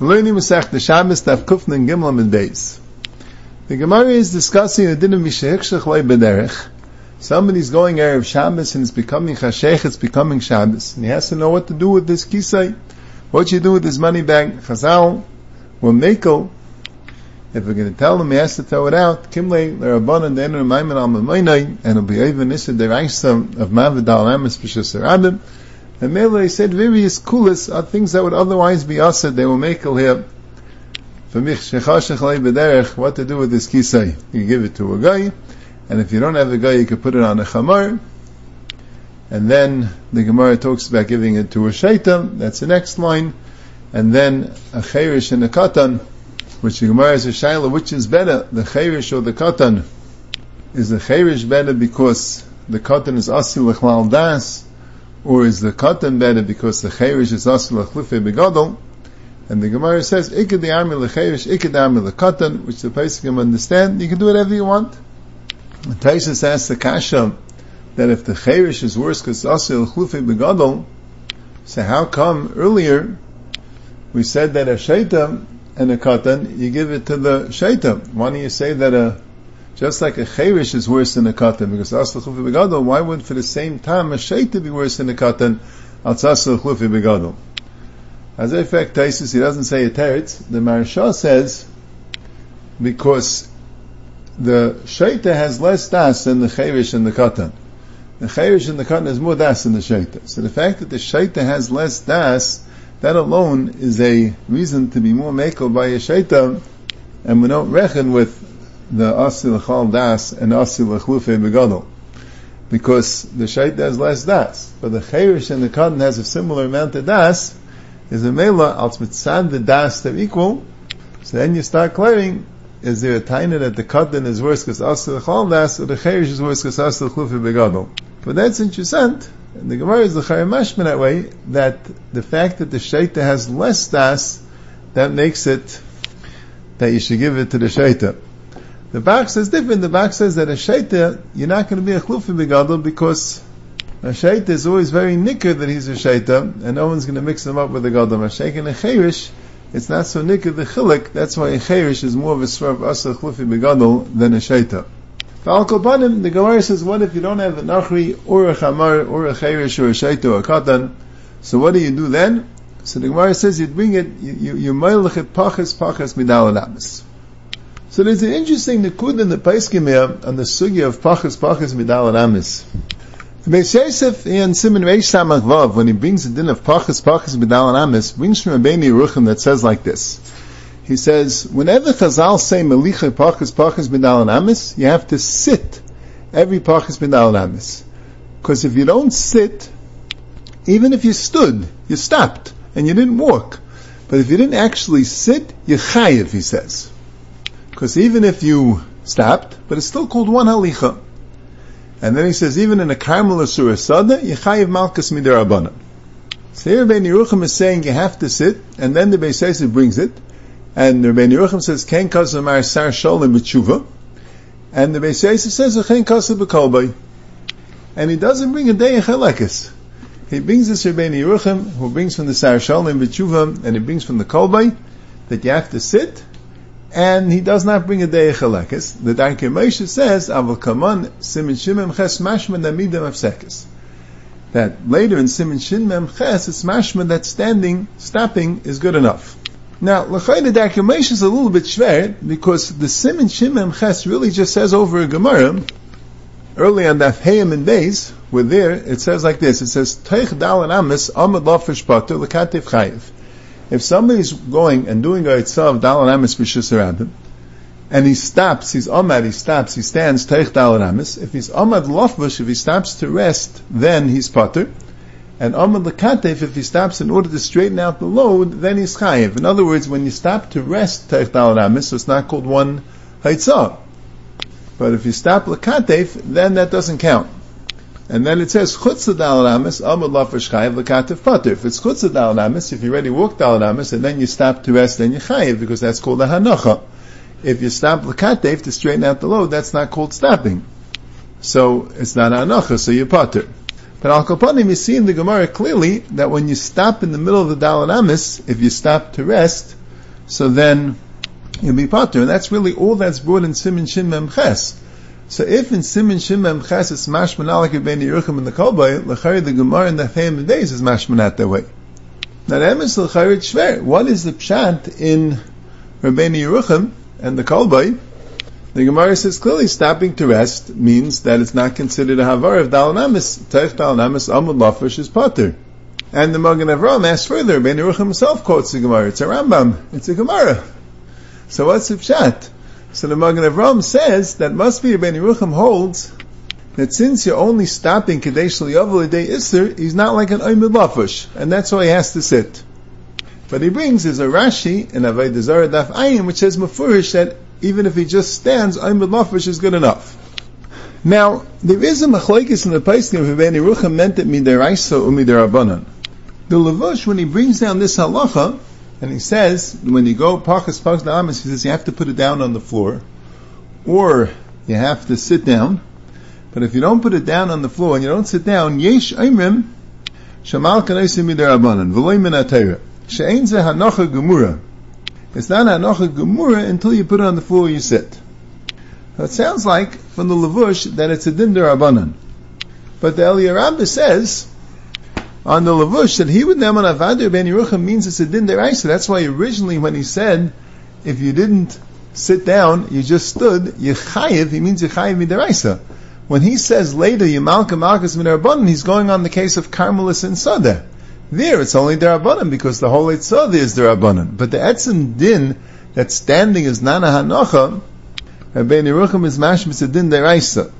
the and and. The Gemara is discussing the din of Mishehikshach Loi Bederech. Somebody's going Erev Shabbos and it's becoming Chashech, it's becoming Shabbos. And he has to know what to do with this kisei. What you do with this money bag. Chazal, will makel. If we're going to tell him he has to throw it out, Kimle, Lerabban, the Enu Maiman al Mamainai, and it'll be even Nissa Deraisa of Mavidal Amis B'Shus Arabim. And Mele said various kulas are things that would otherwise be used. They will make here. For mich b'derech, what to do with this kisei? You give it to a guy, and if you don't have a guy, you can put it on a chamar. And then the Gemara talks about giving it to a shaitam. That's the next line. And then a cherish and a katan, which the Gemara is a shaila, which is better, the cherish or the katan? Is the cherish better because the katan is asil lechlal das, or is the katan better because the chayrish is also lachlufe begadol? And the Gemara says, ikad the army lechayrish, ikad army lekatan, which the Pesachim understand, you can do whatever you want. Taisus asks the Kasha, that if the chayrish is worse because also lachlufe begadol, so how come earlier we said that a shaitam and a katan, you give it to the shaitam? Why don't you say that a just like a cherish is worse than a katan, because asla chufi begadol, why wouldn't for the same time a shaita be worse than a katan, al tzasla chufi begadol? As a fact, Taisus, he doesn't say a teretz, the Maharsha says, because the shaita has less das than the cherish and the katan. The cherish and the katan has more das than the shaita. So the fact that the shaita has less das, that alone is a reason to be more makel by a shaita, and we don't reckon with the asil chal das and asil chlufe begadol. Because the shait has less das, but the cherish and the cotton has a similar amount of das, is a mela al mitzad the das they're equal. So then you start clearing, is there a taina that the cotton is worse because asil chal das, or the cherish is worse because asil chlufe begadol? But that's interesting. And the Gemara is the mashman that way, that the fact that the shaita has less das, that makes it that you should give it to the shaita. The Bach says different. The Bach says that a shaita, you're not going to be a chlufi begadol because a shaita is always very nicker that he's a shaita, and no one's going to mix him up with a gadol. A shaita and a cherish, it's not so nicker the chilik. That's why a cherish is more of a swerve asa chlufi begadol than a shaita. Fa'al the Gemara says, what if you don't have a nachri, or a chamar, or a cherish, or a shaita, or a katan? So what do you do then? So the Gemara says you bring it, you, you, you pachas, pachas midal. So there's an interesting nikud in the Paiskim here on the sugi of Pachas Pachas Midal and Amis. The Yosef in Simon Reish Samach Vav, when he brings the din of Pachas Pachas Midal and Amis, brings from Rabbeinu Yeruchim that says like this. He says, whenever Chazal say Melicha Pachas Pachas Midal and Amis, you have to sit every Pachas Midal and Amis. Because if you don't sit, even if you stood, you stopped, and you didn't walk. But if you didn't actually sit, you're chayiv, he says. Because even if you stopped, but it's still called one halicha. And then he says, even in a karmel or sada, yechayiv malchus midarabana. So here Ben Yeruchim is saying you have to sit, and then the Beis Yosef brings it, and Ben Yeruchim says, ken kazamar sar sholim b'tshuva, and the Beis Yosef says, ken kasa b'kolbay. And he doesn't bring a day in chalekes. He brings this Rebbeinu Yeruchim, who brings from the Sar Shalom B'tshuva, and he brings from the Kolbay, that you have to sit, and he does not bring a day chalekes. The Darkei Moshe says, "I "Avol kaman simin shimem ches mashman namidem afsekes." That later in simin shimem ches, it's mashman that standing, stopping is good enough. Now, the Darkei Moshe is a little bit shver because the simin shimem ches really just says over a gemara. Early on that Hayim and Beis, we're there, it says like this, it says, Teich dal and amis, amad lafish pater, l'katev chayiv. If somebody's going and doing a itzav dal amis b'shusarabim, and he stops, he's omad, he stops, he stands teich dal amis. If he's omad lofbush, if he stops to rest, then he's potter. And omad lekatef, if he stops in order to straighten out the load, then he's chayiv. In other words, when you stop to rest teich dal amis, so it's not called one haitzav. But if you stop lekatef, then that doesn't count. And then it says chutz dal amis amud lafish chayiv lekatif pater. If it's chutz dal amis, if you already walked dal amis and then you stop to rest, then you chayiv because that's called a hanacha. If you stop lekatif to straighten out the load, that's not called stopping. So it's not hanacha, so you pater. But al kapanim, you see in the Gemara clearly that when you stop in the middle of the dal amis, if you stop to rest, so then you'll be potter. And that's really all that's brought in Simon Shin Mem Ches. So if in Simon Shin Mem Ches it's mashman like Ben Yeruchim in the Kolbay, l'chari the Gemara in the Chaim days is mashmanat that way. Now the emes l'chari shver. What is the pshat in Rabbeinu Yeruchim and the Kolbay? The Gemara says clearly stopping to rest means that it's not considered a havar of dalanamis. Teich dalanamis amud lafish is potter. And the Magen Avram asks further, Ben Yeruchim himself quotes the Gemara. It's a Rambam. It's a Gemara. So what's the pshat? So the Magen Avram says that must be Ben Yeruchim holds that since you're only stopping Kadesh Liyavel Day Isser, he's not like an Oymid Lafush, and that's why he has to sit. But he brings is a Rashi in Avodah Zarah Daf Ayin, which says Mefurish that even if he just stands, Oymid Lafush is good enough. Now, there is a machlekes in the Paiskim if Ben Yeruchim meant it midiraisa or midirabanan. The Lavush, when he brings down this halacha, and he says, when you go Pachas Pachas Da'amis, he says you have to put it down on the floor, or you have to sit down. But if you don't put it down on the floor and you don't sit down, Yesh Aimrim, Shamal Kanaisim Midarabanan, V'loy Min She'ein Ze Hanocha Gemura. It's not Hanocha Gemura until you put it on the floor you sit. It sounds like, from the Lavush, that it's a Din Darabanan. But the Eliyarabba says, on the Lavush that he would neman avadir ben Yerucham means it's a din deraisa. That's why originally when he said, if you didn't sit down, you just stood, yechayiv, he means yechayiv mideraisa. When he says later, Yamalka Malkas Minarabanan, he's going on the case of Carmelis and Sada. There, it's only Darabanan because the whole Eitzah is Darabanan. But the Etzim Din, that standing is Nana Hanocha, and Ben Yerucham is Mashmis a Din Deraisa.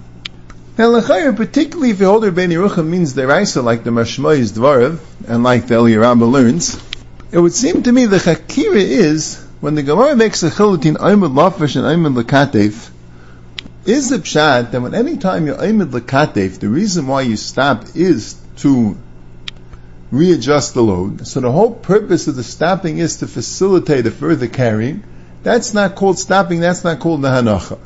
Now, lechayr, particularly if you hold Rebbeinu Yerucham means the Raisa, like the Mashma is Dvarav, and like the Eliyarabba learns, it would seem to me the Chakira is, when the Gemara makes a chilutin Aymud Lafish and Aymud Lakatev, is the pshat that when any time you're Aymud Lakatev, the reason why you stop is to readjust the load. So the whole purpose of the stopping is to facilitate a further carrying. That's not called stopping, that's not called the Hanacha.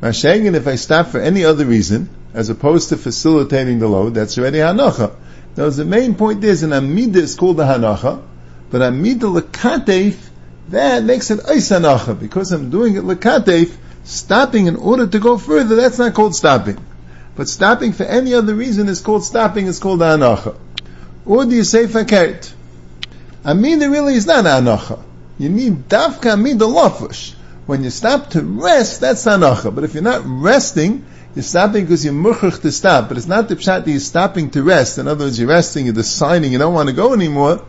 Mashengen, if I stop for any other reason, as opposed to facilitating the load, that's already hanacha. Now, the main point is, an amida is called a hanacha, but amida lekatef, that makes it ice hanacha, because I'm doing it lekatef, stopping in order to go further, that's not called stopping. But stopping for any other reason is called stopping, is called hanacha. Or do you say fakert? Amida really is not hanacha. You need dafka amida lafush. When you stop to rest, that's anacha. But if you're not resting, you're stopping because you're murchach to stop. But it's not the pshat that you're stopping to rest. In other words, you're resting, you're deciding you don't want to go anymore.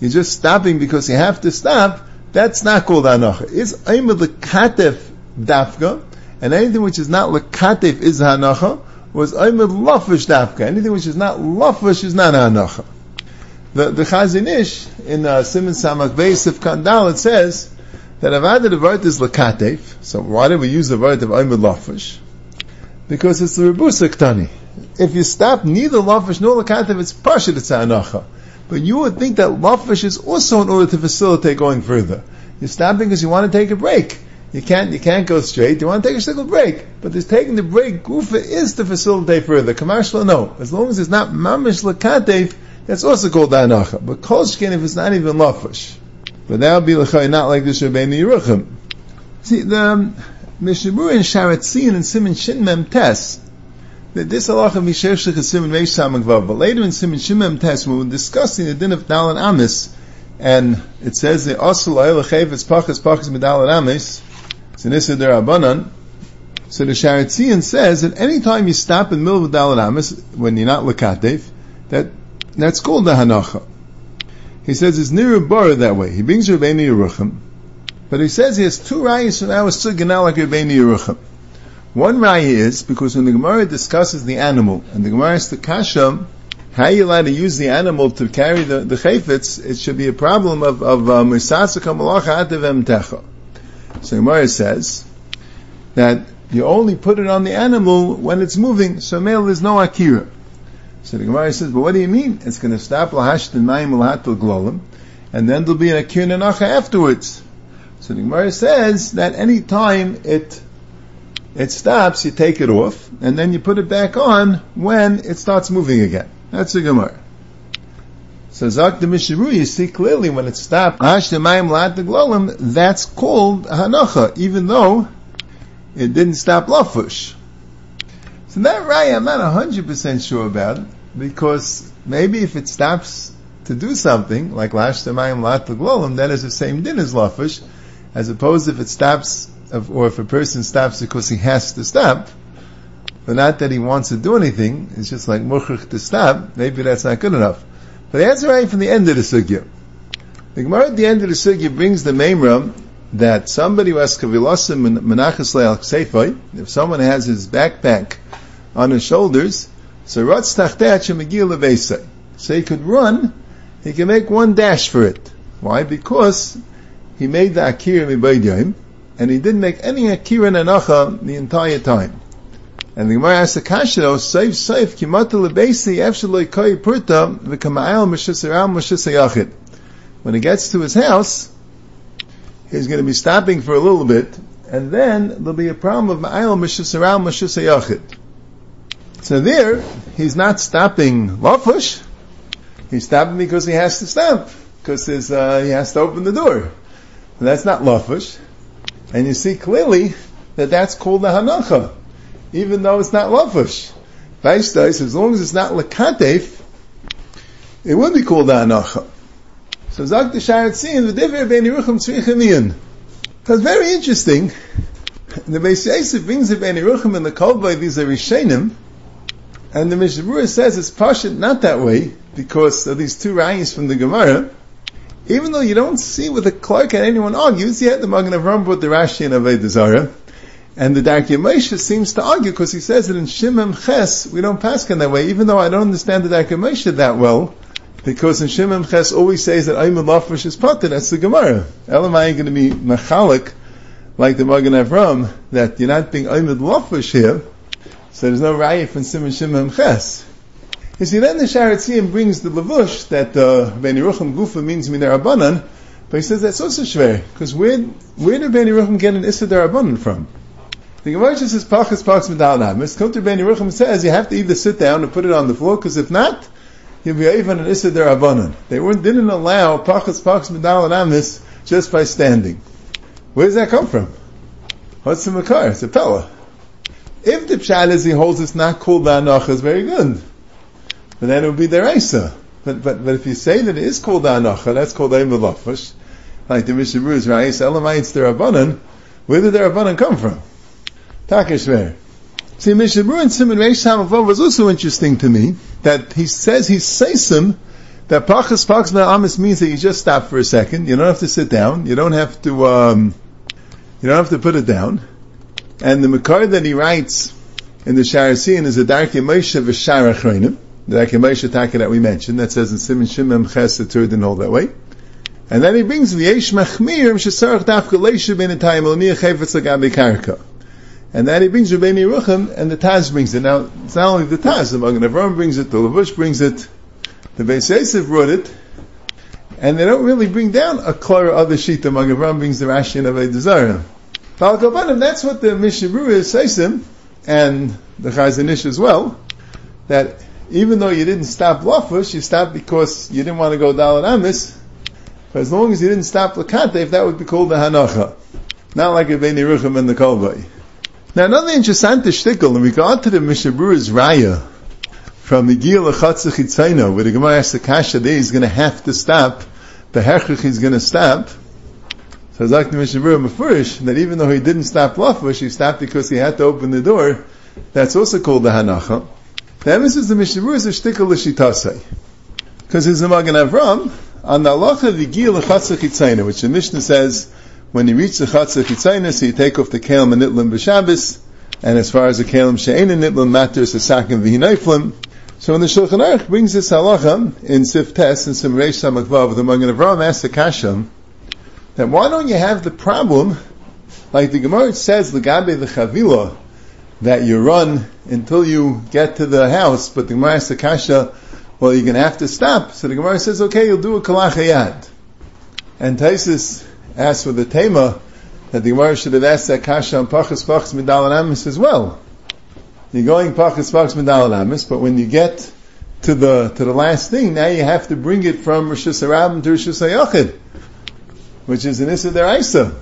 You're just stopping because you have to stop. That's not called anacha. It's aimad lekatef dafka, and anything which is not lekatef is hanacha, was aimad lafish dafka. Anything which is not lafish is not hanacha. The, the Chazon Ish, in uh, Simon Samak Beis of Kandal, it says, that Avada the word is Lakatef, so why do we use the word of Oimid Lafish? Because it's the Rebusa Ktani. If you stop neither Lafish nor Lakatef, it's Pashit, it's Anacha. But you would think that Lafish is also in order to facilitate going further. You're stopping because you want to take a break. You can't, you can't go straight. You want to take a single break. But this taking the break, Gufa is to facilitate further. Kamashla, no. As long as it's not Mamish Lakatef, that's also called Anacha. But Kolshkin, if it's not even Lafish. But that would be l'chay not like this Rabbeinu Yeruchim. See, the um, Mishabur and Sharatzin and Simon Shin Mem Tes, that this halacha Misher Shlich is Simon Reish Samagvav, but later in Simon Shin Mem Tes, when we're discussing the din of Dalan Amis, and it says the Osel Ayel Chayvetz Pachas Pachas Medalan Amis, it's an Issa Derabanan, so the Sharatzian says that any time you stop in the middle of Dalan Amis, when you're not Lakatev, that, that's called the Hanacha. He says it's near bar that way. He brings Rabbeinu Yeruchim, but he says he has two rayas from our suganah like Rabbeinu Yeruchim. One raya is because when the Gemara discusses the animal, and the Gemara is the kasha, how you allowed to use the animal to carry the, the chayfetz, it should be a problem of, of, um, So Gemara says, that you only put it on the animal when it's moving, so male there's no akira. So the Gemara says, but what do you mean? It's going to stop lahasht and mayim lahatul glolim, and then there'll be an akir nenacha afterwards. So the Gemara says that any time it it stops, you take it off, and then you put it back on when it starts moving again. That's the Gemara. So Zak the Misharu, you see clearly when it stopped, Ash Mayim Lat Glolim, that's called Hanacha, even though it didn't stop Lafush. So that right, I'm not 100% sure about, because maybe if it stops to do something, like Lash Mayim Lat the Glolim, that is the same din as Lafush, as opposed if it stops, or if a person stops because he has to stop, but not that he wants to do anything, it's just like Murchich to stop, maybe that's not good enough. But the answer right from the end of the sugya. The Gemara at the end of the sugya brings the memra that somebody who has kavilasim menachas le'al ksefoi, if someone has his backpack on his shoulders, so ratz tachteat shemegil levesei. So he could run, he can make one dash for it. Why? Because he made the akira mibaydiyim, and he didn't make any akira nanacha the entire time. And the Gemara asks the Kasha, oh, Seif Seif Kimata Lebesi Efshaloi Koi Purta V'Kamayel Meshisaram Meshisayachid. When he gets to his house, he's going to be stopping for a little bit, and then there'll be a problem of Ma'ayel Meshisaram Meshisayachid. So there, he's not stopping Lafush, he's stopping because he has to stop, because uh, he has to open the door. And that's not Lafush. And you see clearly that that's called the Hanacha even though it's not lafush. Vaishtais, as long as it's not lakatef, it would be called anacha. So Zak the Sharat the Diver Ben Yeruchim. Because very interesting, the Beis Yosef brings the Ben Yeruchim and the Kolbay, these are Rishenim, and the Mishabura says it's Pashit not that way, because of these two rayas from the Gemara, even though you don't see with the Clark and anyone argues, yet the Magen Avram brought the Rashi and Aved and the Darkei Moshe seems to argue because he says that in Shimon Ches we don't pass in that way, even though I don't understand the Darkei Moshe that well, because in Shimon Ches always says that Ayman Lafish is potter. That's the Gemara. Elamai going to be machalik like the Magen Avram that you're not being Ayman Lafish here, so there's no raya from Simon Shimon Ches. You see, then the Sharatziyim brings the Lavush that uh, Ben Yerucham Gufa means Minarabanan, but he says that's also shver because where where did Ben Yerucham get an Issa Darabanan from? The Gemara says pachas pachas medal namis. Kultur ben Yerucham says you have to either sit down and put it on the floor, because if not, you'll be even an issa derabanan. They didn't allow pachas pachas medal namis just by standing. Where does that come from? What's the makar? It's a pella. If the pshat is he holds it's not called la'anach, is very good. But then it would be deraisa. But, but, but if you say that it is called la'anacha, that's called the aim Like the Mishabur is ra'is elamites derabanan, where did the Rabbanan come from? Takeshver. See, Mishabur and Simon Reish was also interesting to me, that he says, he says him, that Pachas Pachas Amis means that you just stop for a second, you don't have to sit down, you don't have to, um, you don't have to put it down. And the Makar that he writes in the Sharasian is a Darkei Moshe V'Shar Achreinim, the Darkei Moshe Taka that we mentioned, that says in Simon Shimon Ches, the Tur didn't hold that way. And then he brings the Yesh Machmir, Shesarach Dafka Leisha Ben Etayim Elamiyah Chayvetz Lagabi Karka. And then he brings Rabbeinu Yerucham, and the Taz brings it. Now, it's not only the Taz, the Magen Avram brings it, the Lavush brings it, the Beis Yosef wrote it, and they don't really bring down a clear other sheet. The Magen Avram brings the Rashi and Aved Zara. That's what the Mishabru is Seisim, and the Chazon Ish as well, that even though you didn't stop Lafush, you stopped because you didn't want to go Dalit Amis, but as long as you didn't stop Lakatef, that would be called the Hanacha. Not like a Beni Rucham and the Kolbay. Now another interesting shtickle in regard to the Mishabura's Raya from the Gil Achatzachitzayna, where the Gemara asks the Kasha there, he's going to have to stop, the Hechich is going to stop. So Zak the Mishabura Mefurish, that even though he didn't stop Lafush, he stopped because he had to open the door, that's also called the Hanacha. The emphasis of the is a shtickle l'shitasei. Because a Magen Avram, on the halacha the Gil Achatzachitzayna, which the Mishnah says, when you reach the chatzah chitzainis, you take off the kelim and nitlim b'Shabbos, and as far as the kelim she'ein and nitlim matters the sakim v'hinaiflim. So when the Shulchan Aruch brings this halacha in Siftes and some Reish Samakvav, the Magen Avram asks the Kasham, that why don't you have the problem, like the Gemara says, Lagabe the Chavila, that you run until you get to the house, but the Gemara asks the Kasha, well, you're going to have to stop. So the Gemara says, okay, you'll do a kalachayad. And Taisus asks for the Tema, that the Gemara should have asked that Kasha on Pachas Pachas Midal Amis as well. You're going Pachas Pachas Midal Amis, but when you get to the to the last thing, now you have to bring it from Rosh Hashanah to Rosh Hashanah, which is an Issa Deraisa.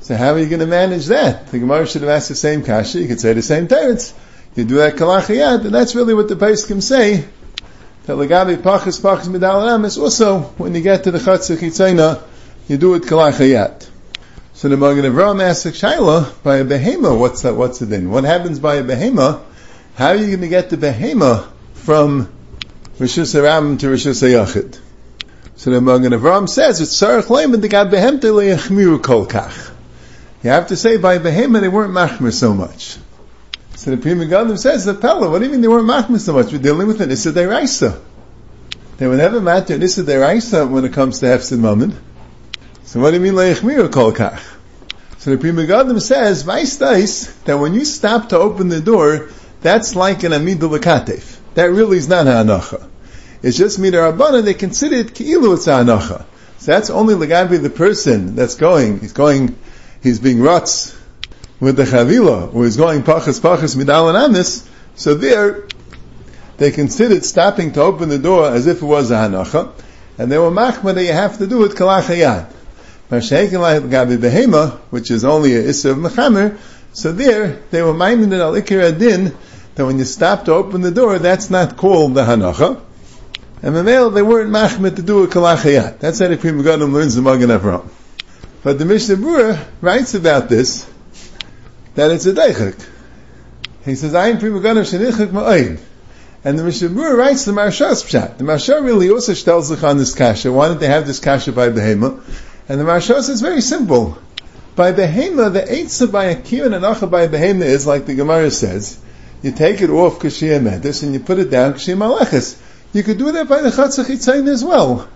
So how are you going to manage that? The Gemara should have asked the same kasha. You could say the same teretz. You do that kalachayat, and that's really what the Paiskim say. That legabi pachas pachas midal is also when you get to the chitzayna, you do it kalachayat. So the Magen Avraham asks Shaila, by a behema, what's that, what's the thing? What happens by a behema? How are you going to get the behema from Rishus Aram to Rishus Yachid? So the Magen Avraham says, it's Sarach Leiman, the God behemte leyachmiru kol kach. You have to say by Behema they weren't machmir so much. So the Pri Megadim says, the Pella, what do you mean they weren't machmir so much? We're dealing with an Issa Deraisa. They would never matter an Issa Deraisa when it comes to Hefsid Mammon. So what do you mean Leichmir Kol Kach? So the Pri Megadim says, Vaistais, that when you stop to open the door, that's like an Lakatef. That really is not Ha'anacha. It's just Midar Abana, they consider it Ki'ilu it's Ha'anacha. So that's only Lagabi the person that's going, he's going he's being ruts with the chavila, or he's going pachas pachas midal and amis, so there, they considered stopping to open the door as if it was a hanacha, and they were machma that you have to do it kalachayat. Gabi behema, which is only a issa of mechamer, so there, they were minded al ikir adin, that when you stop to open the door, that's not called the hanacha. And the male, they weren't machmet to do a kalachayat. That's how the Pri Megadim learns the Magen Avraham. But the Mishnah Berurah writes about this, that it's a deichik. He says, "Ayin prima ganav shenichik ma'ayin." And the Mishnah Berurah writes the Maharsha's pshat. The Maharsha really also tells on this kasha. Why did they have this kasha by Behema? And the Maharsha says very simple. By Behema, the eitzah by Akir and Anacha by Behema is like the Gemara says. You take it off Kashia Medis and you put it down Kashia Malachis. You could do that by the Chatzach as well.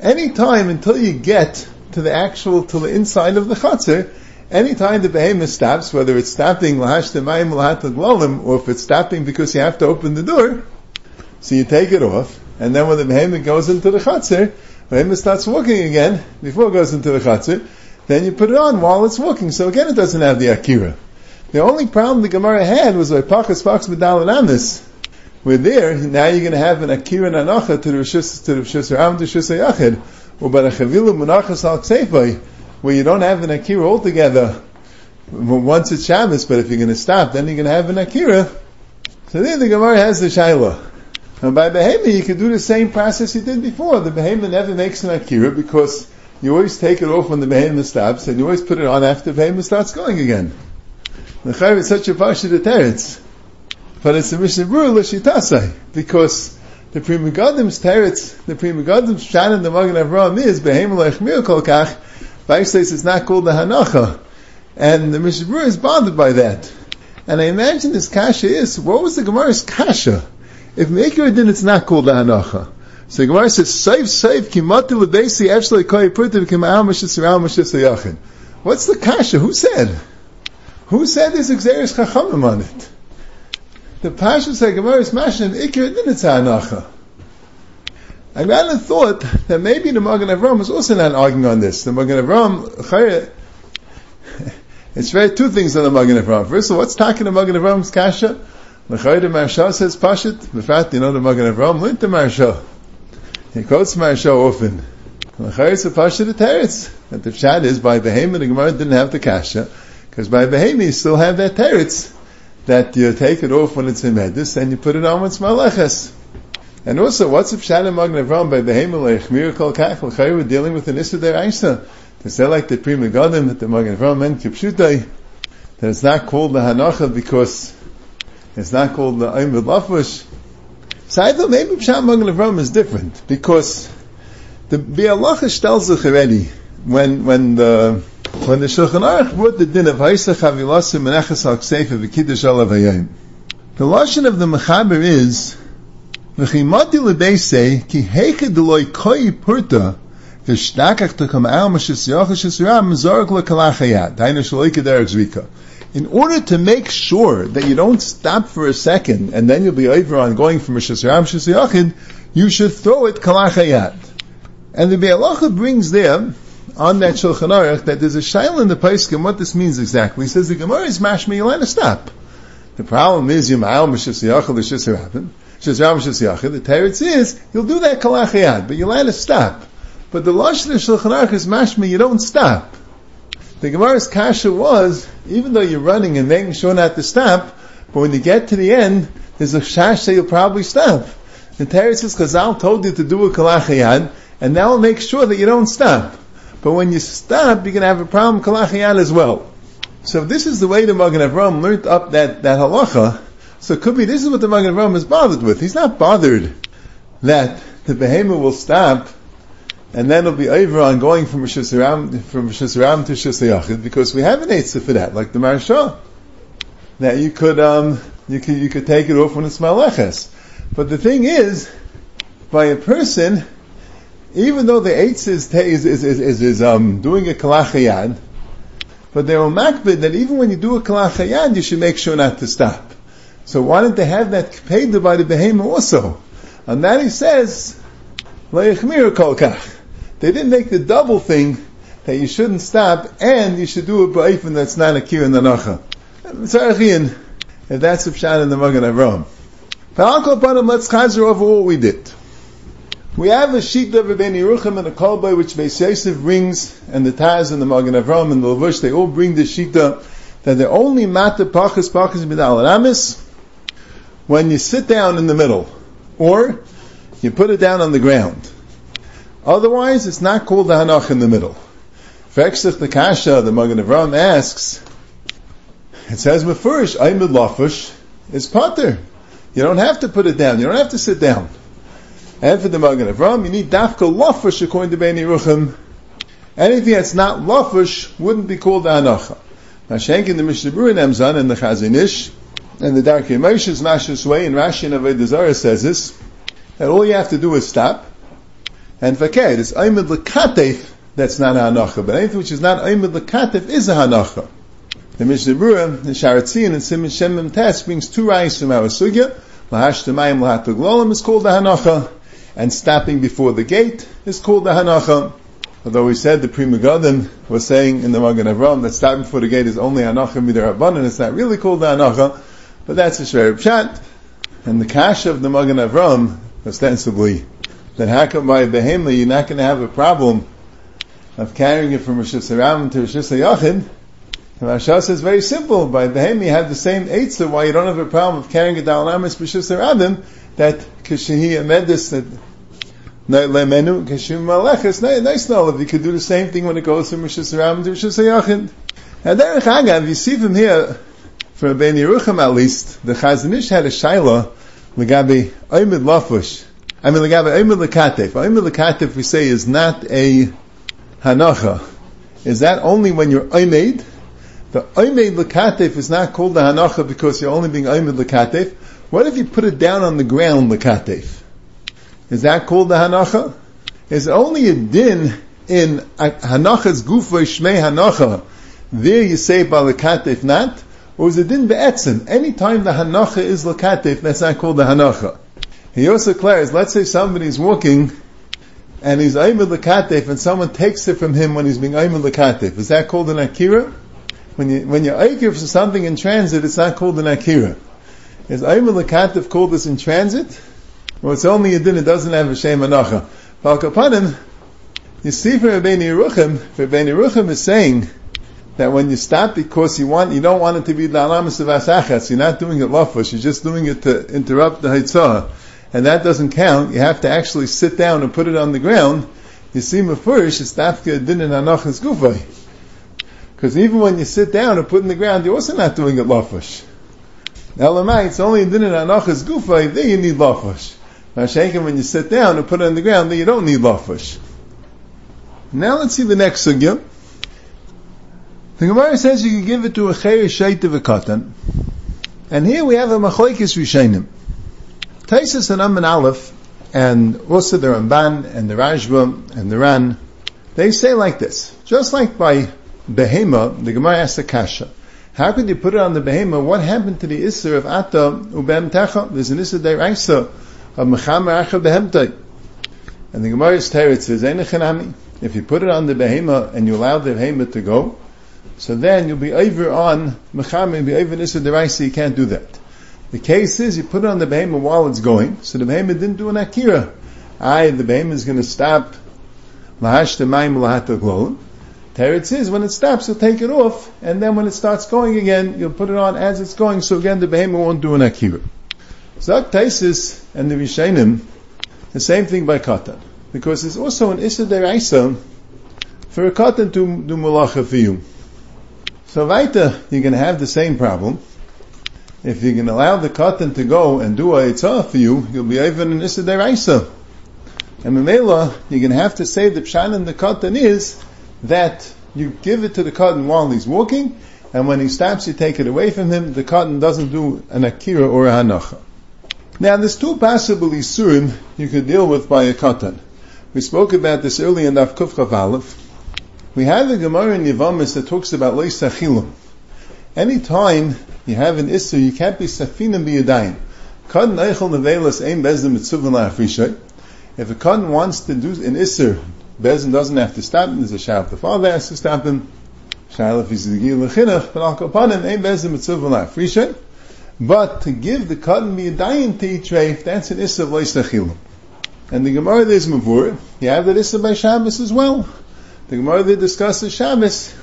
Any time until you get to the actual, to the inside of the chatzir, anytime the behemoth stops, whether it's stopping lahash temayim lahat or if it's stopping because you have to open the door, so you take it off, and then when the behemoth goes into the chatzir, behemoth starts walking again, before it goes into the chatzir, then you put it on while it's walking, so again it doesn't have the akira. The only problem the Gemara had was by pachas pachas medal and amis. We're there, now you're going to have an akira and anacha to the rishus, to the rishus, or to rishus yachid or by the chavilu munachas al ksefai, where you don't have an akira altogether once it's Shabbos, but if you're going to stop, then you're going to have an akira. So then the Gemara has the shaila. And by behema, you can do the same process you did before. The behema never makes an akira because you always take it off when the behema stops, and you always put it on after the behema starts going again. The chayv is such a pasha to teretz, but it's a mishnah brur l'shitasai because the Pri Megadim's teretz, the Pri Megadim's shan in the Magen Avraham is behem lechmir kol kach. says it's not called the hanacha, and the Mishnah is bothered by that. And I imagine this kasha is what was the Gemara's kasha? If Meikir did, it's not called the hanacha. So the Gemara says, "Safe, safe, kimati lebesi efshlei koi purtiv yachin." What's the kasha? Who said? Who said there's exeris chachamim on it? The Pasha say Gemara is then it's Hanacha. I rather thought that maybe the Magen Avram was also not arguing on this. The Magen Avram, it's very two things on the Magen Avram. First of all, what's talking the Magen Avram's kasha? The Chayre Maharsha says Pashit. The fact, you know, the Magen Avram learned the Maharsha. He quotes Maharsha often. The Chayre says Pashit the Teretz. That the Pshat is by Behemah, the Gemara didn't have the kasha. Because by Behemah you still have that Teretz that you take it off when it's in Medis and you put it on when it's Maleches. And also, what's if Shalom Magen Avram by Behemelech, Miracle Kach, L'chayr, we're dealing with an Issa Der Aisha. To say like the Pri Megadim, that the Magen Avram meant Kipshutai, that it's not called the Hanacha because it's not called the Aim Lafush. So I thought maybe Pshat Magen Avram is different, because the Bialacha tells us already, when, when the, when the Shulchan Aruch brought the din of Haisa Chavilasim Menechas Al V'Kiddush the lashon of the Mechaber is V'chimati lebeise ki heike deloi koi purta v'shtakach al mashis yochash yisram mizorg lekalachayat dainu shaloike derek zvika. In order to make sure that you don't stop for a second and then you'll be over on going from Mashis Ram you should throw it kalachayat. And the Be'alacha brings there on that Shulchan Aruch that there's a shail in the Paiskim what this means exactly. He says the Gemara is let to stop. The problem is Yoma'al Mishis Yachal Lishis happened. Shazram Shazayachid. The Teretz is, you'll do that kalachayad, but you'll to stop. But the Lashon of Shulchan Aruch is mashma, you don't stop. The Gemara's kasha was, even though you're running and making sure not to stop, but when you get to the end, there's a shash that you'll probably stop. The Teretz says, Chazal told you to do a kalachayad, and that will make sure that you don't stop. But when you stop, you're going to have a problem kalachayad as well. So this is the way the Magen Avram learned up that, that halacha, so it could be this is what the Magen Avram is bothered with. He's not bothered that the behemoth will stop and then it'll be over on going from Rosh from Rosh to Shus because we have an answer for that, like the Maharsha. That you could, um, you could, you could take it off when it's Maleches. But the thing is, by a person, even though the Eitz is, is, is, is, is um, doing a Kalachayad, but they were makbid that even when you do a Kalachayad, you should make sure not to stop. So why didn't they have that paid by the behemoth also? And that he says, They didn't make the double thing that you shouldn't stop and you should do it ba'ifin that's not a kir in the nacha. If that's the pshat in the Magen Avram. But let's chazer over what we did. We have a sheet of Rabbeinu Yerucham and a kolbay which Beis Yosef brings, and the Taz and the Magen Avram and the Levush, they all bring the shita that they're only mata pachas pachas midal ramis when you sit down in the middle, or you put it down on the ground. Otherwise, it's not called the hanach in the middle. Vexich the kasha, the Magen Avram asks, it says mefurish, aymid lafush is pater. You don't have to put it down. You don't have to sit down. And for the Magen Avram, you need dafka lafush according to Beni Ruchim. Anything that's not lafush wouldn't be called hanacha. Now, Shank in the Mishnah Berurah Emzan and the Chazon Ish, and the Darkei Moshe's Mashus Way, and Rashi and Avodah Zarah says this, that all you have to do is stop, and fakir, it's Aimid Lekatef, that's not hanacha, but anything which is not Aimid Lekatef is a hanacha. The Mishnah Berurah, the Sharatzin, and Simon Shemim Tes brings two rayos from our sugya. Lahash Temayim Lahat is called the hanacha, and stopping before the gate is called the hanacha. Although we said the Pri Megadim was saying in the Magen Avram that stopping before the gate is only hanacha midarabbanan, it's not really called the hanacha, but that's a shver pshat. And the kasha of the Magen Avram, ostensibly, that come by behemah you're not going to have a problem of carrying it from Rosh Hashanah to Rosh Hashanah and Rasha says very simple. By Behemi, you have the same eitzah why you don't have a problem of carrying a Dal Amis B'Shus Rabim, that Kishahi Amedis, that Lemenu, Kashim Malechus, nice knowledge. You could do the same thing when it goes from Rishus Rabim to Rishus Yachid. And Derech Agav, you see from here, from Ben Yerucham at least, the Chazon Ish had a Shaila, Legabi Oymid Lafush. I mean, Legabi Oymid Lekatef. Oymid Lekatef, we say, is not a Hanacha. Is that only when you're Oymed? The Oimed Lakatif is not called the Hanacha because you're only being Oimed Lakatif. What if you put it down on the ground Lakatif? Is that called the Hanacha? Is only a din in Hanacha's Gufa Shmei Hanacha. There you say Balakatif not? Or is it din be'etzim? Anytime the Hanacha is Lakatif, that's not called the Hanacha. He also declares, let's say somebody's walking and he's Aymed Lakatif and someone takes it from him when he's being Aymed Lakatif. Is that called an Akira? when you when you're Aikir for something in transit, it's not called an Akira. Is Aymul Lakatif called this in transit? Well, it's only a din, it doesn't have a Shem Anacha. Balkapanim, you see for Rabbeinu Yeruchim, Rabbeinu Yeruchim is saying that when you stop because you want, you don't want it to be La'alamas of Asachas, you're not doing it lafush, you're just doing it to interrupt the Haitzah, and that doesn't count, you have to actually sit down and put it on the ground, you see Mefurish, it's Tafka Din and Anachas Gufay. Because even when you sit down and put it in the ground, you're also not doing it lafush. Elamai, it's only in dinner anachas gufa, there you need lafush. Mashenkin, when you sit down and put it on the ground, then you don't need lafush. Now let's see the next sugya. The Gemara says you can give it to a chayyur shait of a katan. And here we have a machlekes rishenim. Taisus and Amman Aleph, and also the Ramban, and the Rajva, and the Ran, they say like this. Just like by behema, the Gemara asks a kasha. How could you put it on the behemoth? What happened to the Isser of Ata Ubem Techa? There's an Isser Deraisa of Mechamer Acha Behemtai. And the Gemara's Teretz says, Einechanami. If you put it on the behemoth and you allow the behemoth to go, so then you'll be over on Mechamer, you'll be over Isser Deraisa, you can't do that. The case is you put it on the behemoth while it's going, so the behemoth didn't do an akira. I, the behemoth is going to stop. Teretz is when it stops, you'll take it off, and then when it starts going again, you'll put it on as it's going, so again the behemoth won't do an akira. Zak Taisis and the Rishainim, the same thing by katan, because it's also an issa deraisa for a katan to do malacha for you. So weiter, you're going to have the same problem. If you can allow the katan to go and do a itzah for you, you'll be even an issa deraisa. And Mamela, you're going to have to say the pshan and the katan is that you give it to the cotton while he's walking, and when he stops, you take it away from him. The cotton doesn't do an akira or a hanacha. Now, there's two possible isurim you could deal with by a cotton. We spoke about this earlier in Daf Kuf Aleph. We have a Gemara in Yavamis that talks about lois sachilim. Anytime you have an issur, you can't be safinim biyadayim. Cotton eichel nevelas ein bezdim mitzvah If a cotton wants to do an issur Bezin doesn't have to stop him. There's a shah the father has to stop him. Shah if he's the gil lechinach, but al him, ain't Bezin mitzvah la'afrisha. But to give the cotton be a to each that's an issa of leis And the Gemara there is mavur. You have the issa by Shabbos as well. The Gemara there discusses Shabbos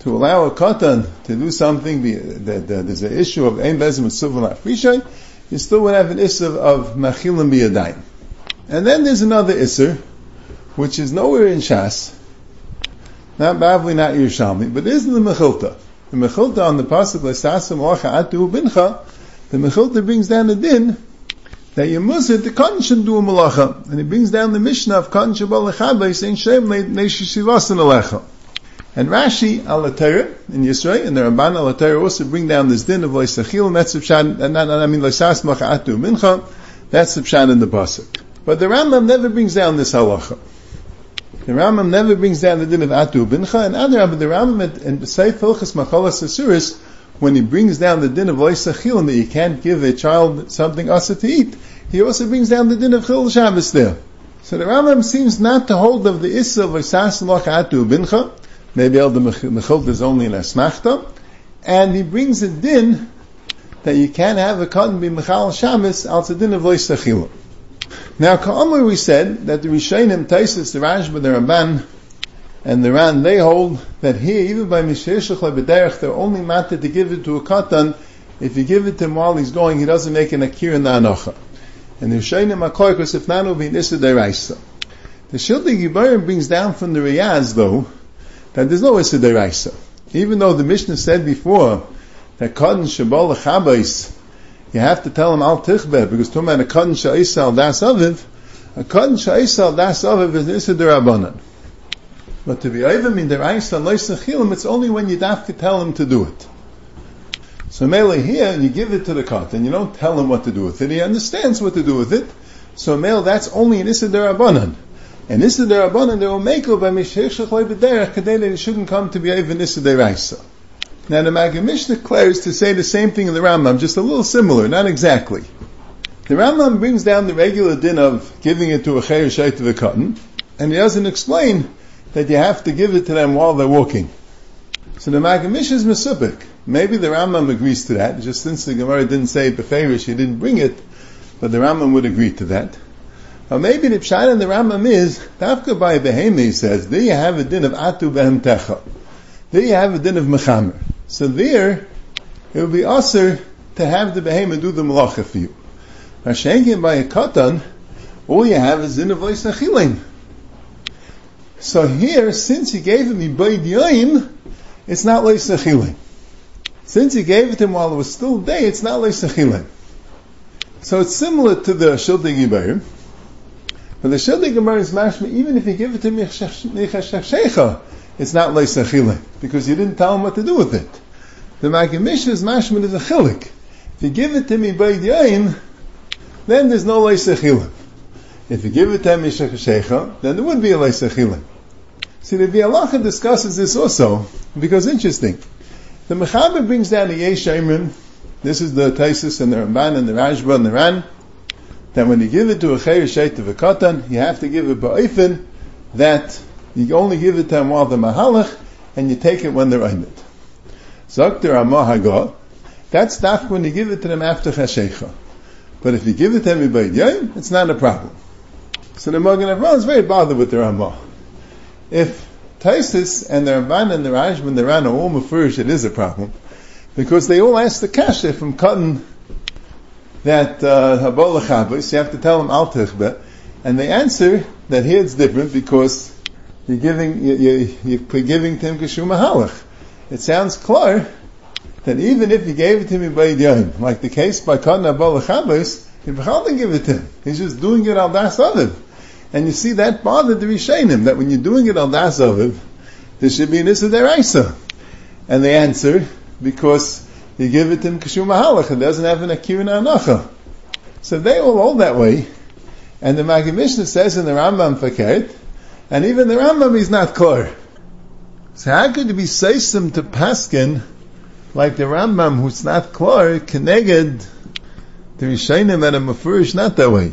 to allow a cotton to do something that, that there's an issue of ein bezim mitzvah la'afrisha. You still would have an issa of machilim biyadayim. And then there's another issa which is nowhere in Shas, not Bavli, not Yerushalmi, but is in the Mechilta. The Mechilta on the pasuk Lesasim Ocha Atu Bincha, the Mechilta brings down the din that you must the Katan should do a malacha, and he brings down the Mishnah of Katan Shabal Lechabay saying Shem Neishisivasan Alecha. And Rashi al in Yisrael and the Ramban al also bring down this din of Leisachil, and that's the pshat, and I mean Lesas Macha Atu Mincha, that's the in the pasuk. But the Rambam never brings down this halacha. The Rambam never brings down the din of Atu Bincha, and other Adarab, the Rambam in Seif Hilchas Machalas Asuris, when he brings down the din of Loisachil, that you can't give a child something asa to eat, he also brings down the din of Chil Shabbos there. So the Rambam seems not to hold of the Issa of Isas Loch Atu Bincha, maybe El Mechilta is only an Asmachta, and he brings a din that you can't have a cotton be Mechal Shabbos, al din of Loisachil. Now, Ka'amr we said that the Rishayim, Taisis, the Rashba, the Ramban, and the Ran, they hold that here, even by Misheshach Lebederech, they're only matter to give it to a katan. If you give it to him while he's going, he doesn't make an akir the anocha. And the Rishayim Akoy, because if not, will be Nissa Deraisa. The Shildi Gibarim brings down from the Riyaz, though, that there's no Issa Deraisa. Even though the Mishnah said before that katan Shabal Chabais you have to tell him al tichber because to man a kadin sha'isal das aviv, a kadin sha'isal das aviv is isa derabanan. But to be even in der aisal loisachilim, it's only when you have to tell him to do it. So mele here, you give it to the kadin, you don't tell him what to do with it. He understands what to do with it. So male, that's only an isa derabanan. And Issa Derabanan, they will make it by Mishech Shechloi B'derech, that it shouldn't come to be even Issa Deraisa. Now the Maggid Mishnah declares to say the same thing in the Rambam, just a little similar, not exactly. The Rambam brings down the regular din of giving it to a chayyur shayt of a cotton, and he doesn't explain that you have to give it to them while they're walking. So the Maggid Mishnah is mesupik. Maybe the Rambam agrees to that, just since the Gemara didn't say beferish, he didn't bring it, but the Rambam would agree to that. Or maybe the pshat in the Rambam is, Dafka by Behemi he says, there you have a din of atu behem techa. There you have a din of mechamer. So there, it would be usher to have the behemoth do the malacha for you. Hashenkin by a katan, all you have is in a voice achilin. So here, since he gave him Yaim, it's not Leis Since he gave it to him while it was still day, it's not Leis So it's similar to the Shildig Ibayim. But the Shildig Ibayim is mashma, even if you give it to Michashashecha, it's not leisachile because you didn't tell him what to do with it. The Maggid Mishnah's mashman is a chilik. If you give it to me by yain, then there's no leisachile. If you give it to me shechashecha, then there would be a leisachile. See, the Bialacha discusses this also because interesting. The Mechaber brings down the Yesh This is the Taisis and the Ramban and the Rashba and the Ran. That when you give it to a Chayyur Sheit of a Katan, you have to give it ba'ifin that you only give it to them while they're mahalach, and you take it when they're aimed. Zakter Amahaga, That's not when you give it to them after Chashecha. But if you give it to everybody Yom, it's not a problem. So the Magen Avraham is very bothered with the Ramah. If Taisis and the Ramban and the Rajman and the Ran are all mafurish, it is a problem. Because they all ask the kasha from cotton that Habolah uh, you have to tell them Al Tichbeh, and they answer that here it's different because you're giving, you, you, are giving to him Kashum Mahalach. It sounds clear that even if you gave it to him by Yom, like the case by Katan Habolah Chabos, you didn't give it to him. He's just doing it al das aviv. And you see that bothered the Rishonim, that when you're doing it al das aviv, there should be an Issa Deraisa. And they answer, because you give it to him Kashum Mahalach, it doesn't have an Akir and Anacha. So they all hold that way. And the Maggid Mishnah says in the Rambam Fakert, and even the Rambam is not clear. So how could you be Seisim to Paskin like the Rambam who's not clear, connected the Rishainim and a Mafurish not that way?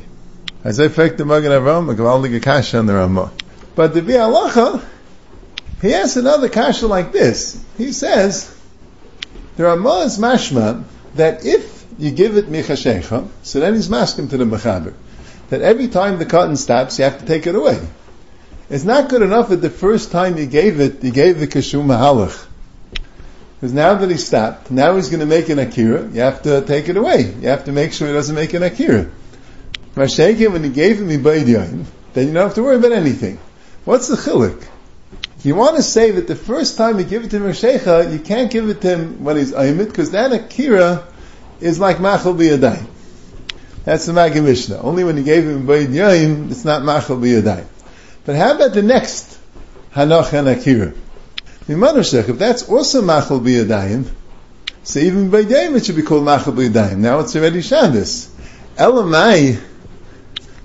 As I fact the Magen Avram, a Gavaldig Kasha on the Rambam. But the Bialacha, he has another Kasha like this. He says, the Ramah is mashma that if you give it michashecha, so then he's masking to the mechaber. That every time the Katan stops, you have to take it away. It's not good enough that the first time you gave it, you gave the kashum mahalach. Because now that he stopped, now he's going to make an akira, you have to take it away. You have to make sure he doesn't make an akira. Mashiach, when he gave him Ibaidiyim, then you don't have to worry about anything. What's the chilik? You want to say that the first time you give it to Rashecha, you can't give it to him when he's Aimit, because that Akira is like Machal B'yadayim. That's the Maggid Mishnah. Only when you gave him Yaim, it's not Machal B'yadayim. But how about the next Hanoch and Akira? if that's also Machal B'yadayim, so even B'yad Yaim it should be called Machal B'yadayim. Now it's already Shabbos. Elamai,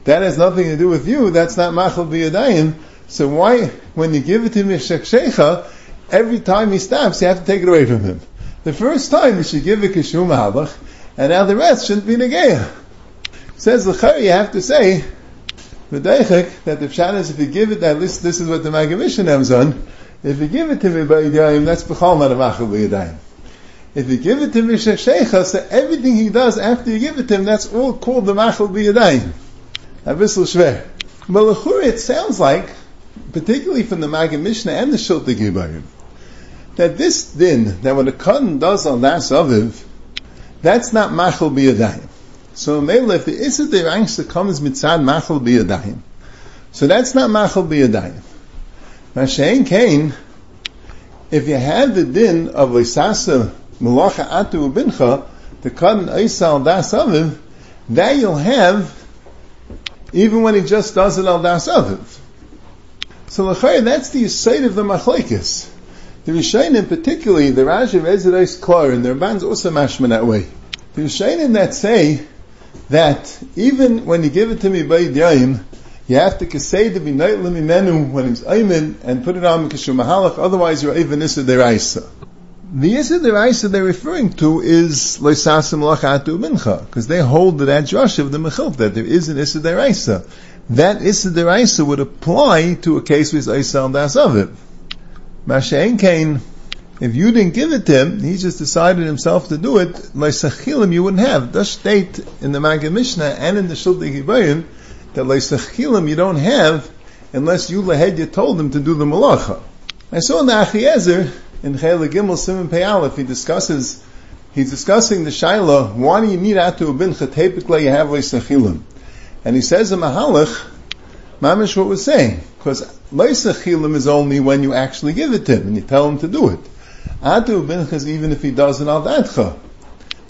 that has nothing to do with you, that's not Machal B'yadayim, so why, when you give it to Mishakshecha, every time he stops, you have to take it away from him. The first time you should give it Kishum Halach, and now the rest shouldn't be Negeah. Says Lechari, you have to say, the that the Pshat is if you give it, at least this is what the Maggid Mishnah has on, if you give it to me by Yadayim, that's Bechal not a Machal Yadayim. If you give it to Mishakshecha, so everything he does after you give it to him, that's all called the Machal Yadayim. Abyssal Shver. But it sounds like particularly from the Maggid Mishnah and the Shiltei Giborim, that this din, that when a Khan does on last Aviv, that's not Machal Biyadayim. So Mele, if the Issa Derangsta comes mitzad Machal Biyadayim, so that's not Machal Biyadayim. Mashain Kain, if you have the din of Lisasa Malacha Atu Bincha, the Khan Isal Das Aviv, that you'll have even when he just does it al Das Aviv. So l'chayr, that's the side of the machlekes. The Rishayim, particularly the Rashi of Ezrais Klar and the Ramban's also mashman that way. The Rishayim that say that even when you give it to me by Yayim, you have to kasei to be nightlim menu when it's aymin and put it on kishum mahalach, otherwise you're even issa deraisa. The issa deraisa they're referring to is leisasim lachatu mincha, because they hold that that Josh of the mechilf, that there is an issa deraisa that Issa Deraisa would apply to a case with Isa and Das Aviv. Masha'en Kain, if you didn't give it to him, he just decided himself to do it, Leisachilim you wouldn't have. Does state in the Maggid Mishnah and in the Shiltei Giborim that Leisachilim you don't have unless you Lahedya told him to do the Malacha. I saw in the Achiezer, in Chayla Gimel Simon Peyalef, he discusses, he's discussing the Shaila, why do you need Atu Bincha, typically you have Leisachilim. And he says in Mahalach, Mamish what we're saying, because Leisachilim is only when you actually give it to him and you tell him to do it. Atu binchas even if he does it al.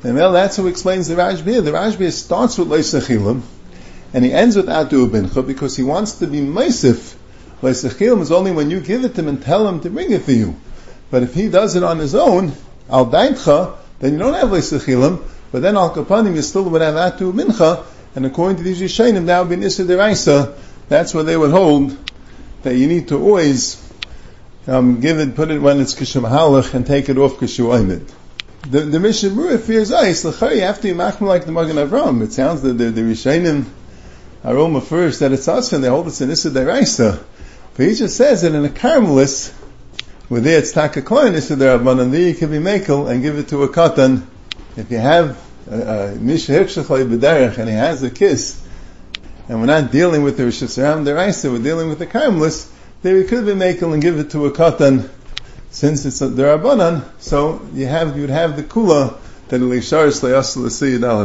And well, that's who explains the Rashbi. The Rashbi starts with Leisachilim and he ends with Atu bincha because he wants to be Meisif. Leisachilim is only when you give it to him and tell him to bring it for you. But if he does it on his own, al dadcha, then you don't have Leisachilim, but then al kapanim you still would have Atu bincha, and according to these Yishainim, that would be Nisa Deraisa. That's where they would hold that you need to always um, give it, put it when it's Kishum Halach and take it off Kishu Oimid. The, the Mishnah Berurah fears ice. L'chari, after you machma like the Magen Avram, it sounds that the, the Rishainim are all first that it's us and they hold it's an Issa Deraisa. But he just says that in a Karmelis, where there it's Taka Koin Issa Derabanan, there you can be Makel and give it to a Katan if you have Misha Hikshachloi B'derech and he has a kiss, and we're not dealing with the Rosh Hashanah Deraisa, we're dealing with the Karmelis, then we could be making and give it to a Katan, since it's a Derabanan, so you have, you would have the Kula that Elishar Slayas L'Siyid Al